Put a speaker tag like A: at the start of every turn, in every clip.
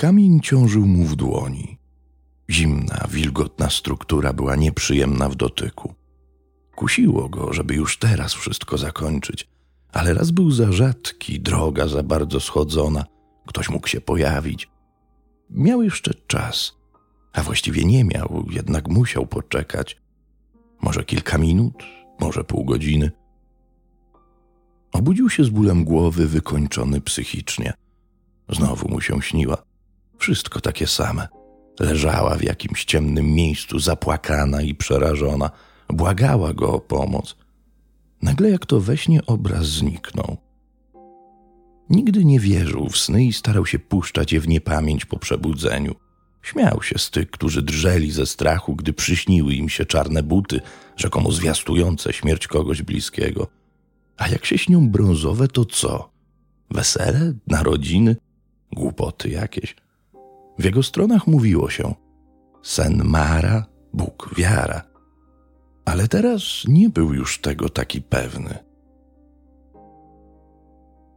A: Kamień ciążył mu w dłoni. Zimna, wilgotna struktura była nieprzyjemna w dotyku. Kusiło go, żeby już teraz wszystko zakończyć, ale raz był za rzadki, droga za bardzo schodzona, ktoś mógł się pojawić. Miał jeszcze czas, a właściwie nie miał, jednak musiał poczekać. Może kilka minut, może pół godziny. Obudził się z bólem głowy, wykończony psychicznie. Znowu mu się śniła. Wszystko takie same. Leżała w jakimś ciemnym miejscu, zapłakana i przerażona. Błagała go o pomoc. Nagle jak to we śnie obraz zniknął. Nigdy nie wierzył w sny i starał się puszczać je w niepamięć po przebudzeniu. Śmiał się z tych, którzy drżeli ze strachu, gdy przyśniły im się czarne buty, rzekomo zwiastujące śmierć kogoś bliskiego. A jak się śnią brązowe, to co? Wesele? Narodziny? Głupoty jakieś. W jego stronach mówiło się sen Mara, Bóg wiara. Ale teraz nie był już tego taki pewny.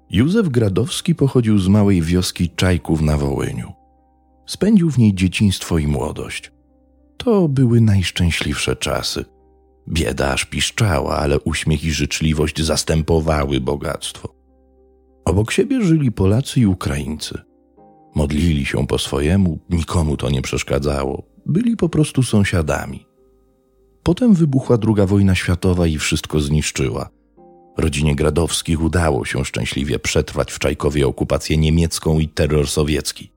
A: Józef Gradowski pochodził z małej wioski Czajków na Wołyniu. Spędził w niej dzieciństwo i młodość. To były najszczęśliwsze czasy. Bieda aż piszczała, ale uśmiech i życzliwość zastępowały bogactwo. Obok siebie żyli Polacy i Ukraińcy. Modlili się po swojemu, nikomu to nie przeszkadzało. Byli po prostu sąsiadami. Potem wybuchła II wojna światowa i wszystko zniszczyła. Rodzinie Gradowskich udało się szczęśliwie przetrwać w Czajkowie okupację niemiecką i terror sowiecki.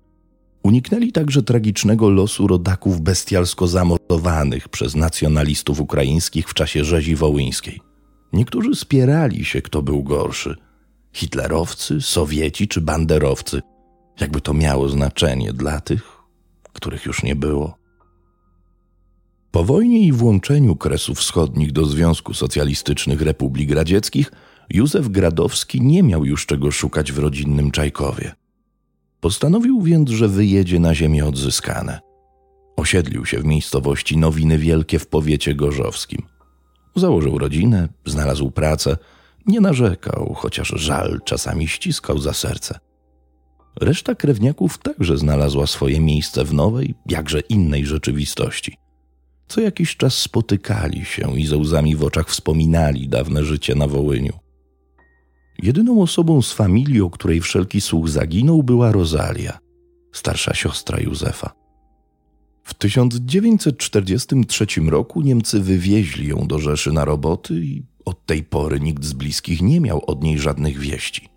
A: Uniknęli także tragicznego losu rodaków bestialsko zamordowanych przez nacjonalistów ukraińskich w czasie rzezi wołyńskiej. Niektórzy spierali się, kto był gorszy hitlerowcy, Sowieci czy banderowcy, jakby to miało znaczenie dla tych, których już nie było. Po wojnie i włączeniu Kresów Wschodnich do Związku Socjalistycznych Republik Radzieckich, Józef Gradowski nie miał już czego szukać w rodzinnym Czajkowie. Postanowił więc, że wyjedzie na ziemię odzyskane. Osiedlił się w miejscowości Nowiny Wielkie w powiecie gorzowskim. Założył rodzinę, znalazł pracę, nie narzekał, chociaż żal czasami ściskał za serce. Reszta krewniaków także znalazła swoje miejsce w nowej, jakże innej rzeczywistości. Co jakiś czas spotykali się i ze łzami w oczach wspominali dawne życie na Wołyniu. Jedyną osobą z familii, o której wszelki słuch zaginął, była Rosalia, starsza siostra Józefa. W 1943 roku Niemcy wywieźli ją do Rzeszy na roboty i od tej pory nikt z bliskich nie miał od niej żadnych wieści.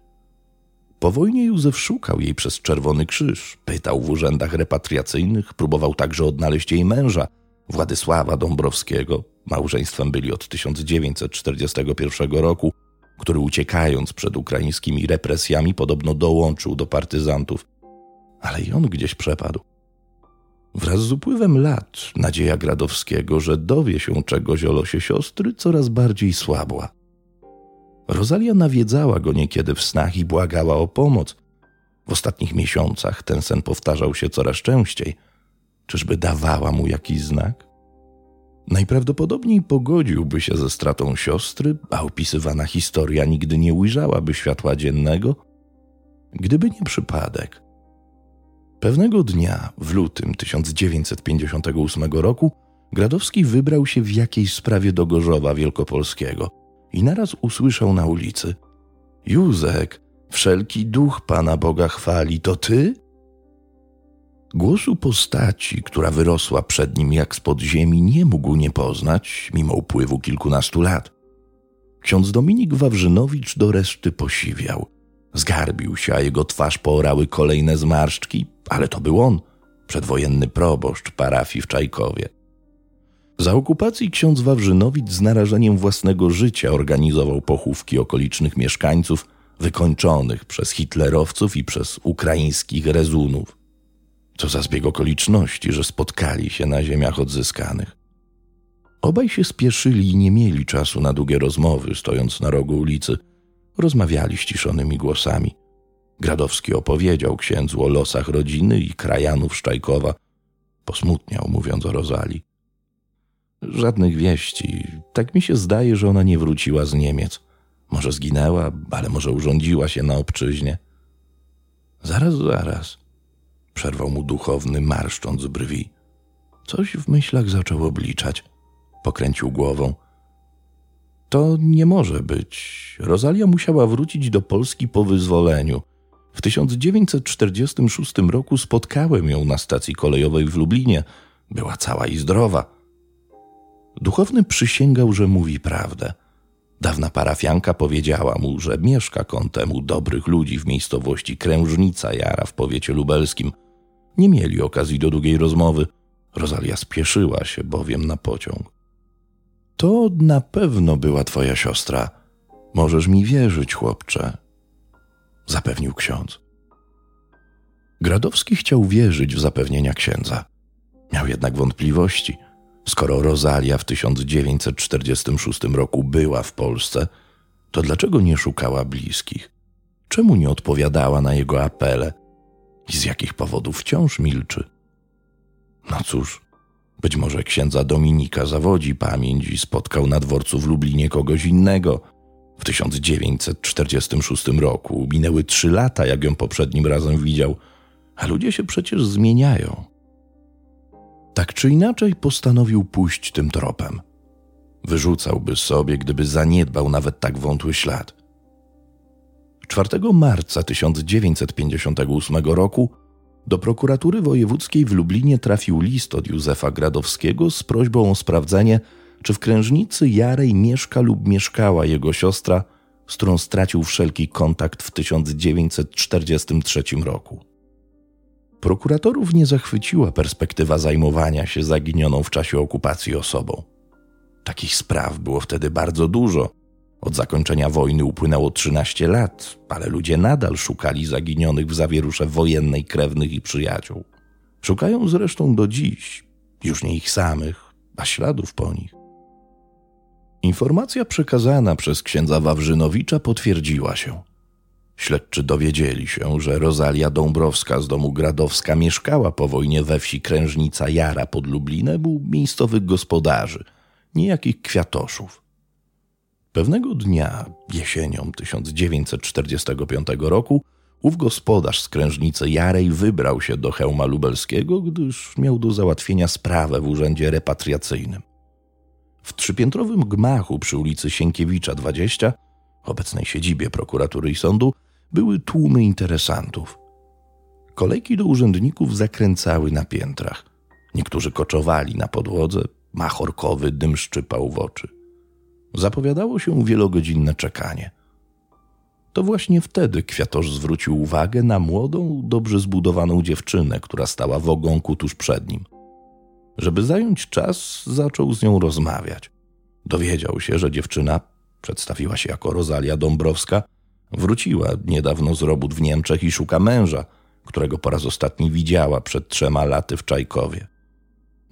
A: Po wojnie Józef szukał jej przez Czerwony Krzyż, pytał w urzędach repatriacyjnych, próbował także odnaleźć jej męża, Władysława Dąbrowskiego. Małżeństwem byli od 1941 roku, który uciekając przed ukraińskimi represjami podobno dołączył do partyzantów, ale i on gdzieś przepadł. Wraz z upływem lat nadzieja Gradowskiego, że dowie się czegoś o losie siostry, coraz bardziej słabła. Rosalia nawiedzała go niekiedy w snach i błagała o pomoc. W ostatnich miesiącach ten sen powtarzał się coraz częściej. Czyżby dawała mu jakiś znak? Najprawdopodobniej pogodziłby się ze stratą siostry, a opisywana historia nigdy nie ujrzałaby światła dziennego, gdyby nie przypadek. Pewnego dnia, w lutym 1958 roku, Gradowski wybrał się w jakiejś sprawie do Gorzowa Wielkopolskiego i naraz usłyszał na ulicy: Józek, wszelki duch Pana Boga chwali, to ty? Głosu postaci, która wyrosła przed nim jak spod ziemi, nie mógł nie poznać, mimo upływu kilkunastu lat. Ksiądz Dominik Wawrzynowicz do reszty posiwiał. Zgarbił się, a jego twarz poorały kolejne zmarszczki, ale to był on, przedwojenny proboszcz parafii w Czajkowie. Za okupacji ksiądz Wawrzynowicz z narażeniem własnego życia organizował pochówki okolicznych mieszkańców, wykończonych przez hitlerowców i przez ukraińskich rezunów. Co za zbieg okoliczności, że spotkali się na ziemiach odzyskanych. Obaj się spieszyli i nie mieli czasu na długie rozmowy, stojąc na rogu ulicy. Rozmawiali ściszonymi głosami. Gradowski opowiedział księdzu o losach rodziny i krajanów Szczajkowa. Posmutniał, mówiąc o Rozali. Żadnych wieści. Tak mi się zdaje, że ona nie wróciła z Niemiec. Może zginęła, ale może urządziła się na obczyźnie. Zaraz, zaraz. przerwał mu duchowny, marszcząc brwi. Coś w myślach zaczął obliczać. Pokręcił głową. To nie może być. Rosalia musiała wrócić do Polski po wyzwoleniu. W 1946 roku spotkałem ją na stacji kolejowej w Lublinie. Była cała i zdrowa. Duchowny przysięgał, że mówi prawdę. Dawna parafianka powiedziała mu, że mieszka kątem u dobrych ludzi w miejscowości Krężnica Jara w powiecie lubelskim. Nie mieli okazji do długiej rozmowy. Rosalia spieszyła się bowiem na pociąg. To na pewno była twoja siostra. Możesz mi wierzyć, chłopcze, zapewnił ksiądz. Gradowski chciał wierzyć w zapewnienia księdza. Miał jednak wątpliwości. Skoro Rosalia w 1946 roku była w Polsce, to dlaczego nie szukała bliskich? Czemu nie odpowiadała na jego apele? I z jakich powodów wciąż milczy? No cóż, być może księdza Dominika zawodzi pamięć i spotkał na dworcu w Lublinie kogoś innego. W 1946 roku minęły trzy lata, jak ją poprzednim razem widział, a ludzie się przecież zmieniają. Tak czy inaczej postanowił pójść tym tropem. Wyrzucałby sobie, gdyby zaniedbał nawet tak wątły ślad. 4 marca 1958 roku do prokuratury wojewódzkiej w Lublinie trafił list od Józefa Gradowskiego z prośbą o sprawdzenie, czy w krężnicy Jarej mieszka lub mieszkała jego siostra, z którą stracił wszelki kontakt w 1943 roku. Prokuratorów nie zachwyciła perspektywa zajmowania się zaginioną w czasie okupacji osobą. Takich spraw było wtedy bardzo dużo, od zakończenia wojny upłynęło 13 lat, ale ludzie nadal szukali zaginionych w zawierusze wojennej krewnych i przyjaciół. Szukają zresztą do dziś, już nie ich samych, a śladów po nich. Informacja przekazana przez księdza Wawrzynowicza potwierdziła się. Śledczy dowiedzieli się, że Rosalia Dąbrowska z domu Gradowska mieszkała po wojnie we wsi Krężnica Jara pod Lublinem u miejscowych gospodarzy, niejakich kwiatoszów. Pewnego dnia, jesienią 1945 roku, ów gospodarz z krężnicy Jarej wybrał się do hełma lubelskiego, gdyż miał do załatwienia sprawę w urzędzie repatriacyjnym. W trzypiętrowym gmachu przy ulicy Sienkiewicza 20, obecnej siedzibie prokuratury i sądu, były tłumy interesantów. Kolejki do urzędników zakręcały na piętrach. Niektórzy koczowali na podłodze, machorkowy dym szczypał w oczy. Zapowiadało się wielogodzinne czekanie. To właśnie wtedy kwiatosz zwrócił uwagę na młodą, dobrze zbudowaną dziewczynę, która stała w ogonku tuż przed nim. Żeby zająć czas, zaczął z nią rozmawiać. Dowiedział się, że dziewczyna przedstawiła się jako Rosalia Dąbrowska, wróciła niedawno z robót w Niemczech i szuka męża, którego po raz ostatni widziała przed trzema laty w Czajkowie.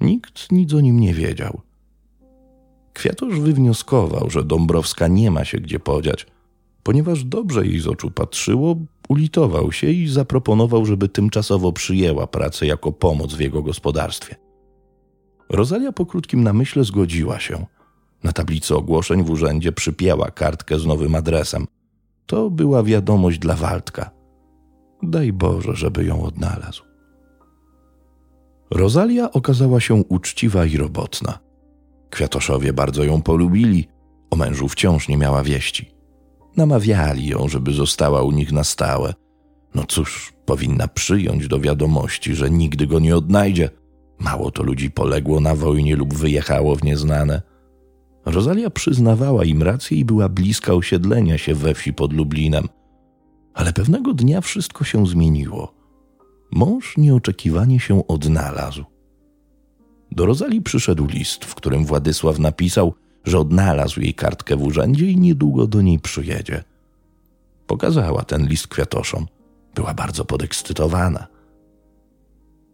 A: Nikt nic o nim nie wiedział. Kwiatusz wywnioskował, że Dąbrowska nie ma się gdzie podziać. Ponieważ dobrze jej z oczu patrzyło, ulitował się i zaproponował, żeby tymczasowo przyjęła pracę jako pomoc w jego gospodarstwie. Rosalia po krótkim namyśle zgodziła się. Na tablicy ogłoszeń w urzędzie przypięła kartkę z nowym adresem. To była wiadomość dla Waldka. Daj Boże, żeby ją odnalazł. Rosalia okazała się uczciwa i robotna. Kwiatoszowie bardzo ją polubili, o mężu wciąż nie miała wieści. Namawiali ją, żeby została u nich na stałe. No cóż, powinna przyjąć do wiadomości, że nigdy go nie odnajdzie. Mało to ludzi poległo na wojnie lub wyjechało w nieznane. Rosalia przyznawała im rację i była bliska osiedlenia się we wsi pod Lublinem. Ale pewnego dnia wszystko się zmieniło. Mąż nieoczekiwanie się odnalazł. Do Rozali przyszedł list, w którym Władysław napisał, że odnalazł jej kartkę w urzędzie i niedługo do niej przyjedzie. Pokazała ten list kwiatoszom. Była bardzo podekscytowana.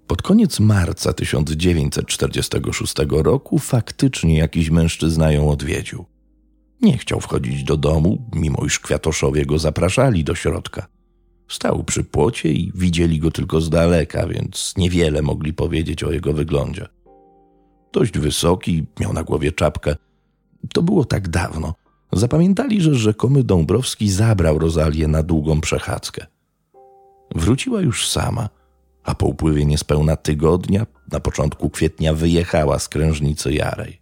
A: Pod koniec marca 1946 roku faktycznie jakiś mężczyzna ją odwiedził. Nie chciał wchodzić do domu, mimo iż kwiatoszowie go zapraszali do środka. Stał przy płocie i widzieli go tylko z daleka, więc niewiele mogli powiedzieć o jego wyglądzie. Dość wysoki, miał na głowie czapkę. To było tak dawno. Zapamiętali, że rzekomy Dąbrowski zabrał Rozalię na długą przechadzkę. Wróciła już sama. A po upływie niespełna tygodnia, na początku kwietnia, wyjechała z krężnicy Jarej.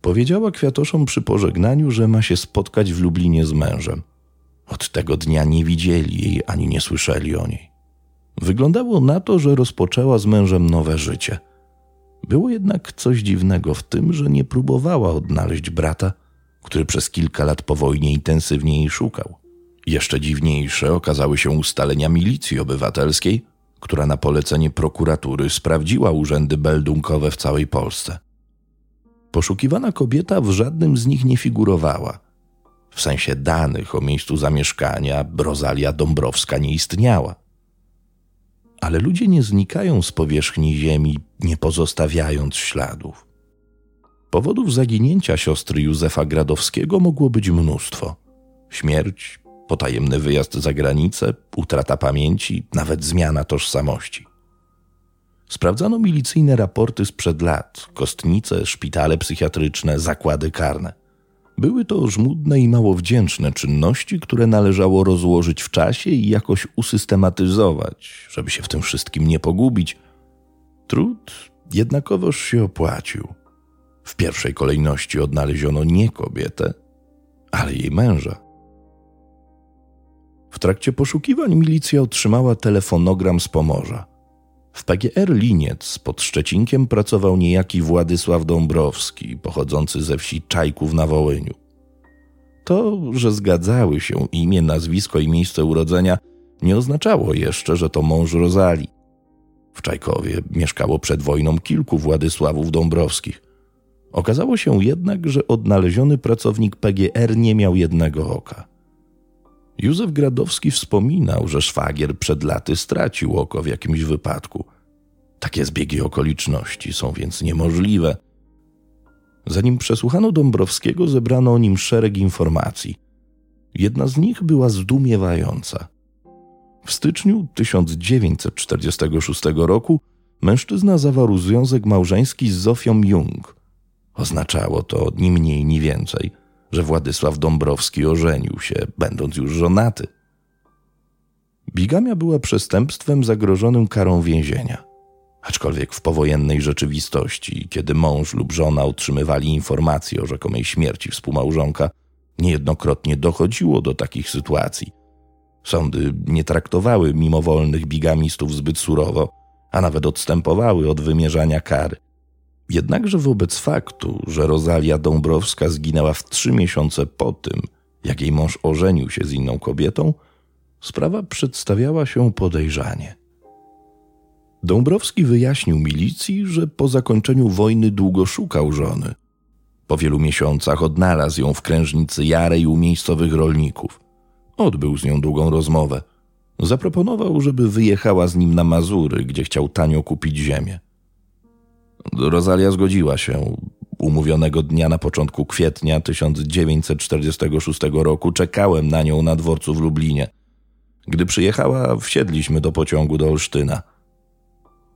A: Powiedziała kwiatoszom przy pożegnaniu, że ma się spotkać w Lublinie z mężem. Od tego dnia nie widzieli jej ani nie słyszeli o niej. Wyglądało na to, że rozpoczęła z mężem nowe życie. Było jednak coś dziwnego w tym, że nie próbowała odnaleźć brata, który przez kilka lat po wojnie intensywnie jej szukał. Jeszcze dziwniejsze okazały się ustalenia milicji obywatelskiej, która na polecenie prokuratury sprawdziła urzędy beldunkowe w całej Polsce. Poszukiwana kobieta w żadnym z nich nie figurowała. W sensie danych o miejscu zamieszkania Rosalia Dąbrowska nie istniała. Ale ludzie nie znikają z powierzchni ziemi, nie pozostawiając śladów. Powodów zaginięcia siostry Józefa Gradowskiego mogło być mnóstwo: śmierć, potajemny wyjazd za granicę, utrata pamięci, nawet zmiana tożsamości. Sprawdzano milicyjne raporty sprzed lat, kostnice, szpitale psychiatryczne, zakłady karne. Były to żmudne i mało wdzięczne czynności, które należało rozłożyć w czasie i jakoś usystematyzować, żeby się w tym wszystkim nie pogubić. Trud jednakowoż się opłacił. W pierwszej kolejności odnaleziono nie kobietę, ale jej męża. Trakcie poszukiwań milicja otrzymała telefonogram z Pomorza. W PGR Liniec pod Szczecinkiem pracował niejaki Władysław Dąbrowski, pochodzący ze wsi Czajków na Wołyniu. To, że zgadzały się imię, nazwisko i miejsce urodzenia, nie oznaczało jeszcze, że to mąż Rozali. W Czajkowie mieszkało przed wojną kilku Władysławów Dąbrowskich. Okazało się jednak, że odnaleziony pracownik PGR nie miał jednego oka. Józef Gradowski wspominał, że szwagier przed laty stracił oko w jakimś wypadku. Takie zbiegi okoliczności są więc niemożliwe. Zanim przesłuchano Dąbrowskiego, zebrano o nim szereg informacji. Jedna z nich była zdumiewająca. W styczniu 1946 roku mężczyzna zawarł związek małżeński z Zofią Jung. Oznaczało to ni mniej, ni więcej – że Władysław Dąbrowski ożenił się, będąc już żonaty. Bigamia była przestępstwem zagrożonym karą więzienia. Aczkolwiek w powojennej rzeczywistości, kiedy mąż lub żona otrzymywali informacje o rzekomej śmierci współmałżonka, niejednokrotnie dochodziło do takich sytuacji. Sądy nie traktowały mimowolnych bigamistów zbyt surowo, a nawet odstępowały od wymierzania kary. Jednakże wobec faktu, że Rosalia Dąbrowska zginęła w trzy miesiące po tym, jak jej mąż ożenił się z inną kobietą, sprawa przedstawiała się podejrzanie. Dąbrowski wyjaśnił milicji, że po zakończeniu wojny długo szukał żony. Po wielu miesiącach odnalazł ją w krężnicy Jarej u miejscowych rolników. Odbył z nią długą rozmowę. Zaproponował, żeby wyjechała z nim na Mazury, gdzie chciał tanio kupić ziemię. Rosalia zgodziła się. Umówionego dnia na początku kwietnia 1946 roku czekałem na nią na dworcu w Lublinie. Gdy przyjechała, wsiedliśmy do pociągu do Olsztyna.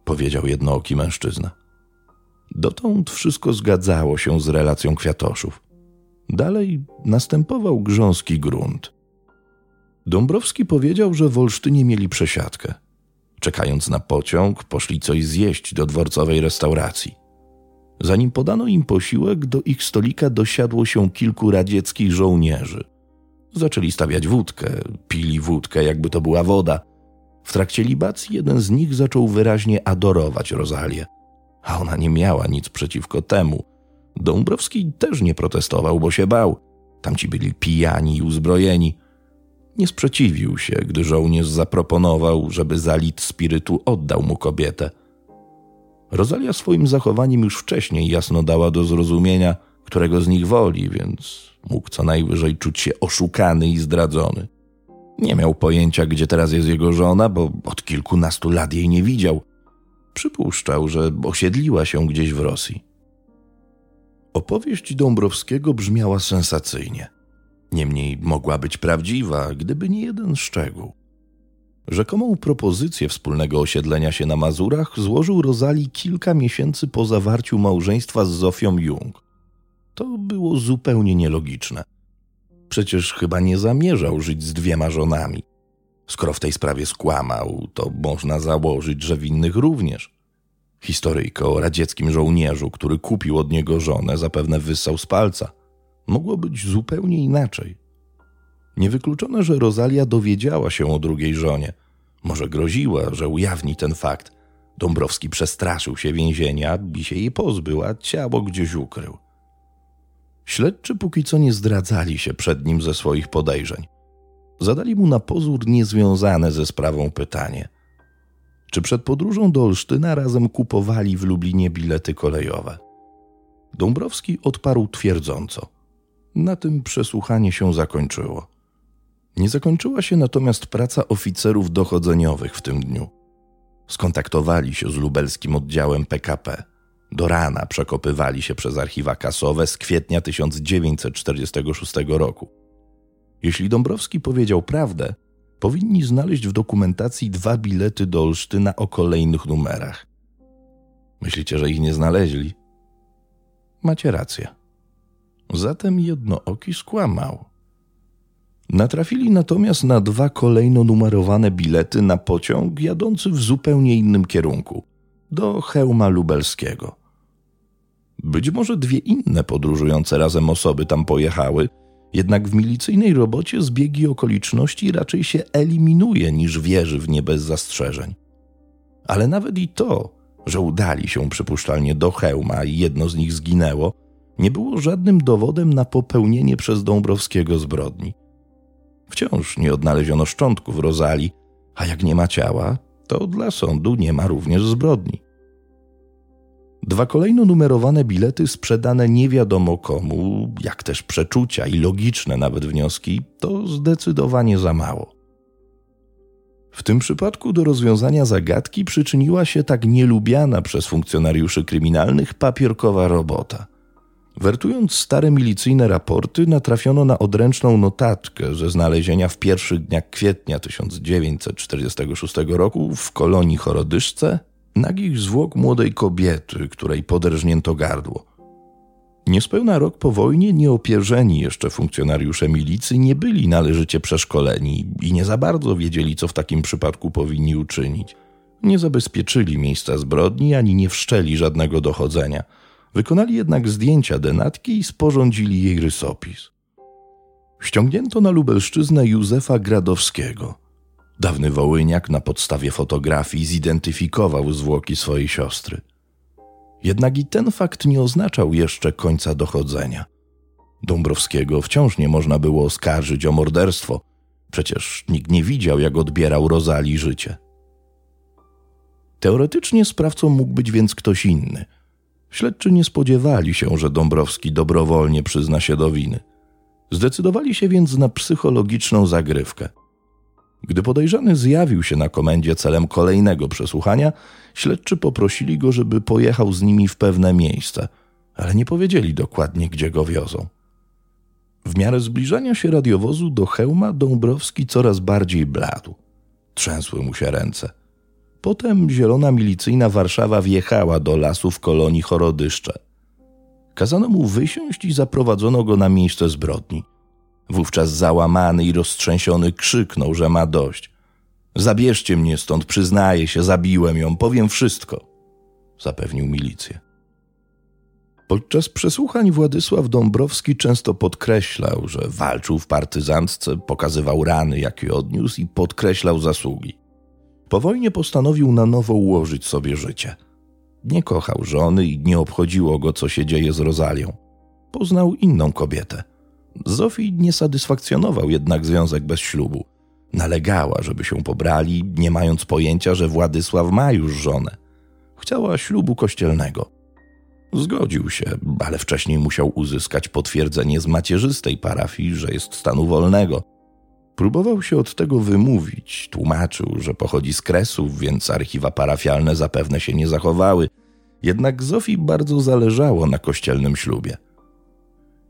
A: Powiedział jednooki mężczyzna. Dotąd wszystko zgadzało się z relacją kwiatoszów. Dalej następował grząski grunt. Dąbrowski powiedział, że w Olsztynie mieli przesiadkę. Czekając na pociąg, poszli coś zjeść do dworcowej restauracji. Zanim podano im posiłek, do ich stolika dosiadło się kilku radzieckich żołnierzy. Zaczęli stawiać wódkę, pili wódkę, jakby to była woda. W trakcie libacji jeden z nich zaczął wyraźnie adorować Rozalię, a ona nie miała nic przeciwko temu. Dąbrowski też nie protestował, bo się bał. Tamci byli pijani i uzbrojeni. Nie sprzeciwił się, gdy żołnierz zaproponował, żeby za lit spirytu oddał mu kobietę. Rosalia swoim zachowaniem już wcześniej jasno dała do zrozumienia, którego z nich woli, więc mógł co najwyżej czuć się oszukany i zdradzony. Nie miał pojęcia, gdzie teraz jest jego żona, bo od kilkunastu lat jej nie widział. Przypuszczał, że osiedliła się gdzieś w Rosji. Opowieść Dąbrowskiego brzmiała sensacyjnie. Niemniej mogła być prawdziwa, gdyby nie jeden szczegół. Rzekomą propozycję wspólnego osiedlenia się na Mazurach złożył Rozali kilka miesięcy po zawarciu małżeństwa z Zofią Jung. To było zupełnie nielogiczne. Przecież chyba nie zamierzał żyć z dwiema żonami. Skoro w tej sprawie skłamał, to można założyć, że winnych również. Historyjkę o radzieckim żołnierzu, który kupił od niego żonę, zapewne wyssał z palca. Mogło być zupełnie inaczej. Niewykluczone, że Rosalia dowiedziała się o drugiej żonie. Może groziła, że ujawni ten fakt. Dąbrowski przestraszył się więzienia i się jej pozbył, a ciało gdzieś ukrył. Śledczy póki co nie zdradzali się przed nim ze swoich podejrzeń. Zadali mu na pozór niezwiązane ze sprawą pytanie – czy przed podróżą do Olsztyna razem kupowali w Lublinie bilety kolejowe. Dąbrowski odparł twierdząco. Na tym przesłuchanie się zakończyło. Nie zakończyła się natomiast praca oficerów dochodzeniowych w tym dniu. Skontaktowali się z lubelskim oddziałem PKP. Do rana przekopywali się przez archiwa kasowe z kwietnia 1946 roku. Jeśli Dąbrowski powiedział prawdę, powinni znaleźć w dokumentacji dwa bilety do Olsztyna o kolejnych numerach. Myślicie, że ich nie znaleźli? Macie rację. Zatem jednooki skłamał. Natrafili natomiast na dwa kolejno numerowane bilety na pociąg jadący w zupełnie innym kierunku do Hełma Lubelskiego. Być może dwie inne podróżujące razem osoby tam pojechały, jednak w milicyjnej robocie zbiegi okoliczności raczej się eliminuje niż wierzy w nie bez zastrzeżeń. Ale nawet i to, że udali się przypuszczalnie do hełma i jedno z nich zginęło, nie było żadnym dowodem na popełnienie przez Dąbrowskiego zbrodni. Wciąż nie odnaleziono szczątków Rozali, a jak nie ma ciała, to dla sądu nie ma również zbrodni. Dwa kolejno numerowane bilety sprzedane nie wiadomo komu, jak też przeczucia i logiczne nawet wnioski, to zdecydowanie za mało. W tym przypadku do rozwiązania zagadki przyczyniła się tak nielubiana przez funkcjonariuszy kryminalnych papierkowa robota. Wertując stare milicyjne raporty, natrafiono na odręczną notatkę ze znalezienia w pierwszych dniach kwietnia 1946 roku w kolonii Chorodyszce nagich zwłok młodej kobiety, której poderżnięto gardło. Niespełna rok po wojnie nieopierzeni jeszcze funkcjonariusze milicji nie byli należycie przeszkoleni i nie za bardzo wiedzieli, co w takim przypadku powinni uczynić. Nie zabezpieczyli miejsca zbrodni ani nie wszczeli żadnego dochodzenia. Wykonali jednak zdjęcia denatki i sporządzili jej rysopis. Ściągnięto na Lubelszczyznę Józefa Gradowskiego – Dawny Wołyniak na podstawie fotografii zidentyfikował zwłoki swojej siostry. Jednak i ten fakt nie oznaczał jeszcze końca dochodzenia. Dąbrowskiego wciąż nie można było oskarżyć o morderstwo, przecież nikt nie widział, jak odbierał Rozali życie. Teoretycznie sprawcą mógł być więc ktoś inny. Śledczy nie spodziewali się, że Dąbrowski dobrowolnie przyzna się do winy. Zdecydowali się więc na psychologiczną zagrywkę – gdy podejrzany zjawił się na komendzie celem kolejnego przesłuchania, śledczy poprosili go, żeby pojechał z nimi w pewne miejsce, ale nie powiedzieli dokładnie, gdzie go wiozą. W miarę zbliżania się radiowozu do hełma Dąbrowski coraz bardziej bladł. Trzęsły mu się ręce. Potem zielona milicyjna Warszawa wjechała do lasu w kolonii Chorodyszcze. Kazano mu wysiąść i zaprowadzono go na miejsce zbrodni – Wówczas załamany i roztrzęsiony krzyknął, że ma dość. Zabierzcie mnie stąd, przyznaję się, zabiłem ją, powiem wszystko, zapewnił milicję. Podczas przesłuchań Władysław Dąbrowski często podkreślał, że walczył w partyzantce, pokazywał rany, jakie odniósł i podkreślał zasługi. Po wojnie postanowił na nowo ułożyć sobie życie. Nie kochał żony i nie obchodziło go, co się dzieje z Rozalią. Poznał inną kobietę – Zofii nie satysfakcjonował jednak związek bez ślubu. Nalegała, żeby się pobrali, nie mając pojęcia, że Władysław ma już żonę. Chciała ślubu kościelnego. Zgodził się, ale wcześniej musiał uzyskać potwierdzenie z macierzystej parafii, że jest stanu wolnego. Próbował się od tego wymówić, tłumaczył, że pochodzi z Kresów, więc archiwa parafialne zapewne się nie zachowały. Jednak Zofii bardzo zależało na kościelnym ślubie.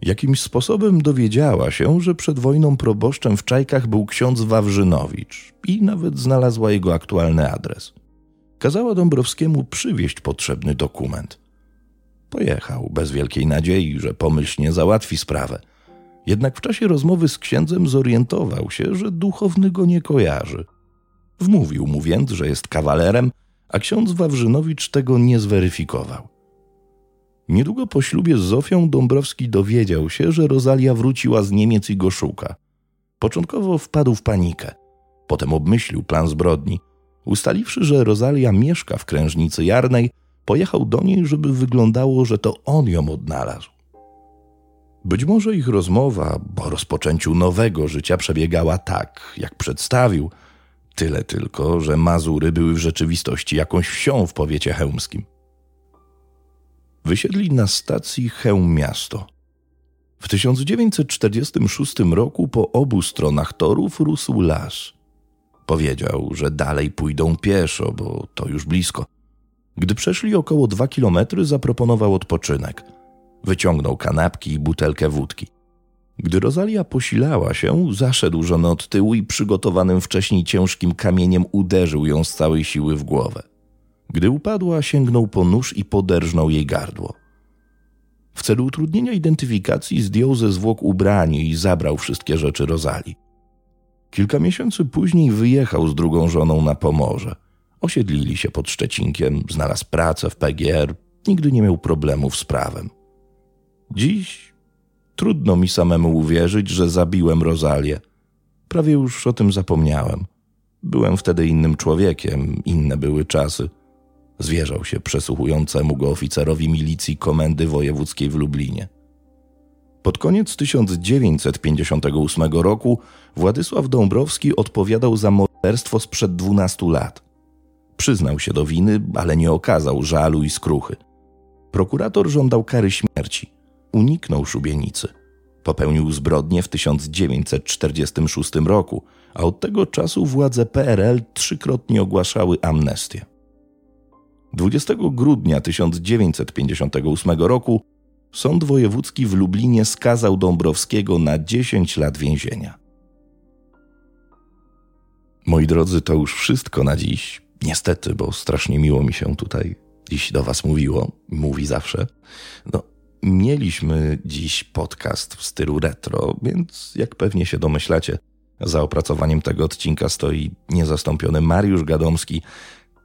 A: Jakimś sposobem dowiedziała się, że przed wojną proboszczem w Czajkach był ksiądz Wawrzynowicz i nawet znalazła jego aktualny adres. Kazała Dąbrowskiemu przywieźć potrzebny dokument. Pojechał bez wielkiej nadziei, że pomyślnie załatwi sprawę. Jednak w czasie rozmowy z księdzem zorientował się, że duchowny go nie kojarzy. Wmówił mu więc, że jest kawalerem, a ksiądz Wawrzynowicz tego nie zweryfikował. Niedługo po ślubie z Zofią Dąbrowski dowiedział się, że Rozalia wróciła z Niemiec i go szuka. Początkowo wpadł w panikę. Potem obmyślił plan zbrodni. Ustaliwszy, że Rozalia mieszka w krężnicy Jarnej, pojechał do niej, żeby wyglądało, że to on ją odnalazł. Być może ich rozmowa po rozpoczęciu nowego życia przebiegała tak, jak przedstawił, tyle tylko, że Mazury były w rzeczywistości jakąś wsią w powiecie chełmskim. Wysiedli na stacji Chełm Miasto. W 1946 roku po obu stronach torów rósł las. Powiedział, że dalej pójdą pieszo, bo to już blisko. Gdy przeszli około dwa kilometry, zaproponował odpoczynek. Wyciągnął kanapki i butelkę wódki. Gdy Rosalia posilała się, zaszedł żonę od tyłu i przygotowanym wcześniej ciężkim kamieniem uderzył ją z całej siły w głowę. Gdy upadła, sięgnął po nóż i poderżnął jej gardło. W celu utrudnienia identyfikacji zdjął ze zwłok ubranie i zabrał wszystkie rzeczy Rozali. Kilka miesięcy później wyjechał z drugą żoną na Pomorze. Osiedlili się pod Szczecinkiem, znalazł pracę w PGR, nigdy nie miał problemów z prawem. Dziś trudno mi samemu uwierzyć, że zabiłem Rozalię. Prawie już o tym zapomniałem. Byłem wtedy innym człowiekiem, inne były czasy. Zwierzał się przesłuchującemu go oficerowi milicji Komendy Wojewódzkiej w Lublinie. Pod koniec 1958 roku Władysław Dąbrowski odpowiadał za morderstwo sprzed 12 lat. Przyznał się do winy, ale nie okazał żalu i skruchy. Prokurator żądał kary śmierci. Uniknął szubienicy. Popełnił zbrodnię w 1946 roku, a od tego czasu władze PRL trzykrotnie ogłaszały amnestię. 20 grudnia 1958 roku Sąd Wojewódzki w Lublinie skazał Dąbrowskiego na 10 lat więzienia. Moi drodzy, to już wszystko na dziś. Niestety, bo strasznie miło mi się tutaj dziś do Was mówiło, mówi zawsze. No, mieliśmy dziś podcast w stylu retro, więc jak pewnie się domyślacie, za opracowaniem tego odcinka stoi niezastąpiony Mariusz Gadomski.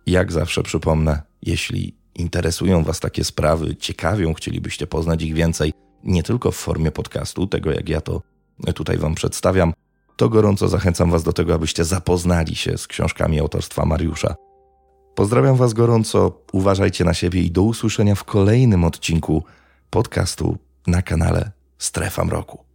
A: Jak zawsze przypomnę, jeśli interesują Was takie sprawy, ciekawią, chcielibyście poznać ich więcej, nie tylko w formie podcastu, tego jak ja to tutaj Wam przedstawiam, to gorąco zachęcam Was do tego, abyście zapoznali się z książkami autorstwa Mariusza. Pozdrawiam Was gorąco, uważajcie na siebie i do usłyszenia w kolejnym odcinku podcastu na kanale Strefa Mroku.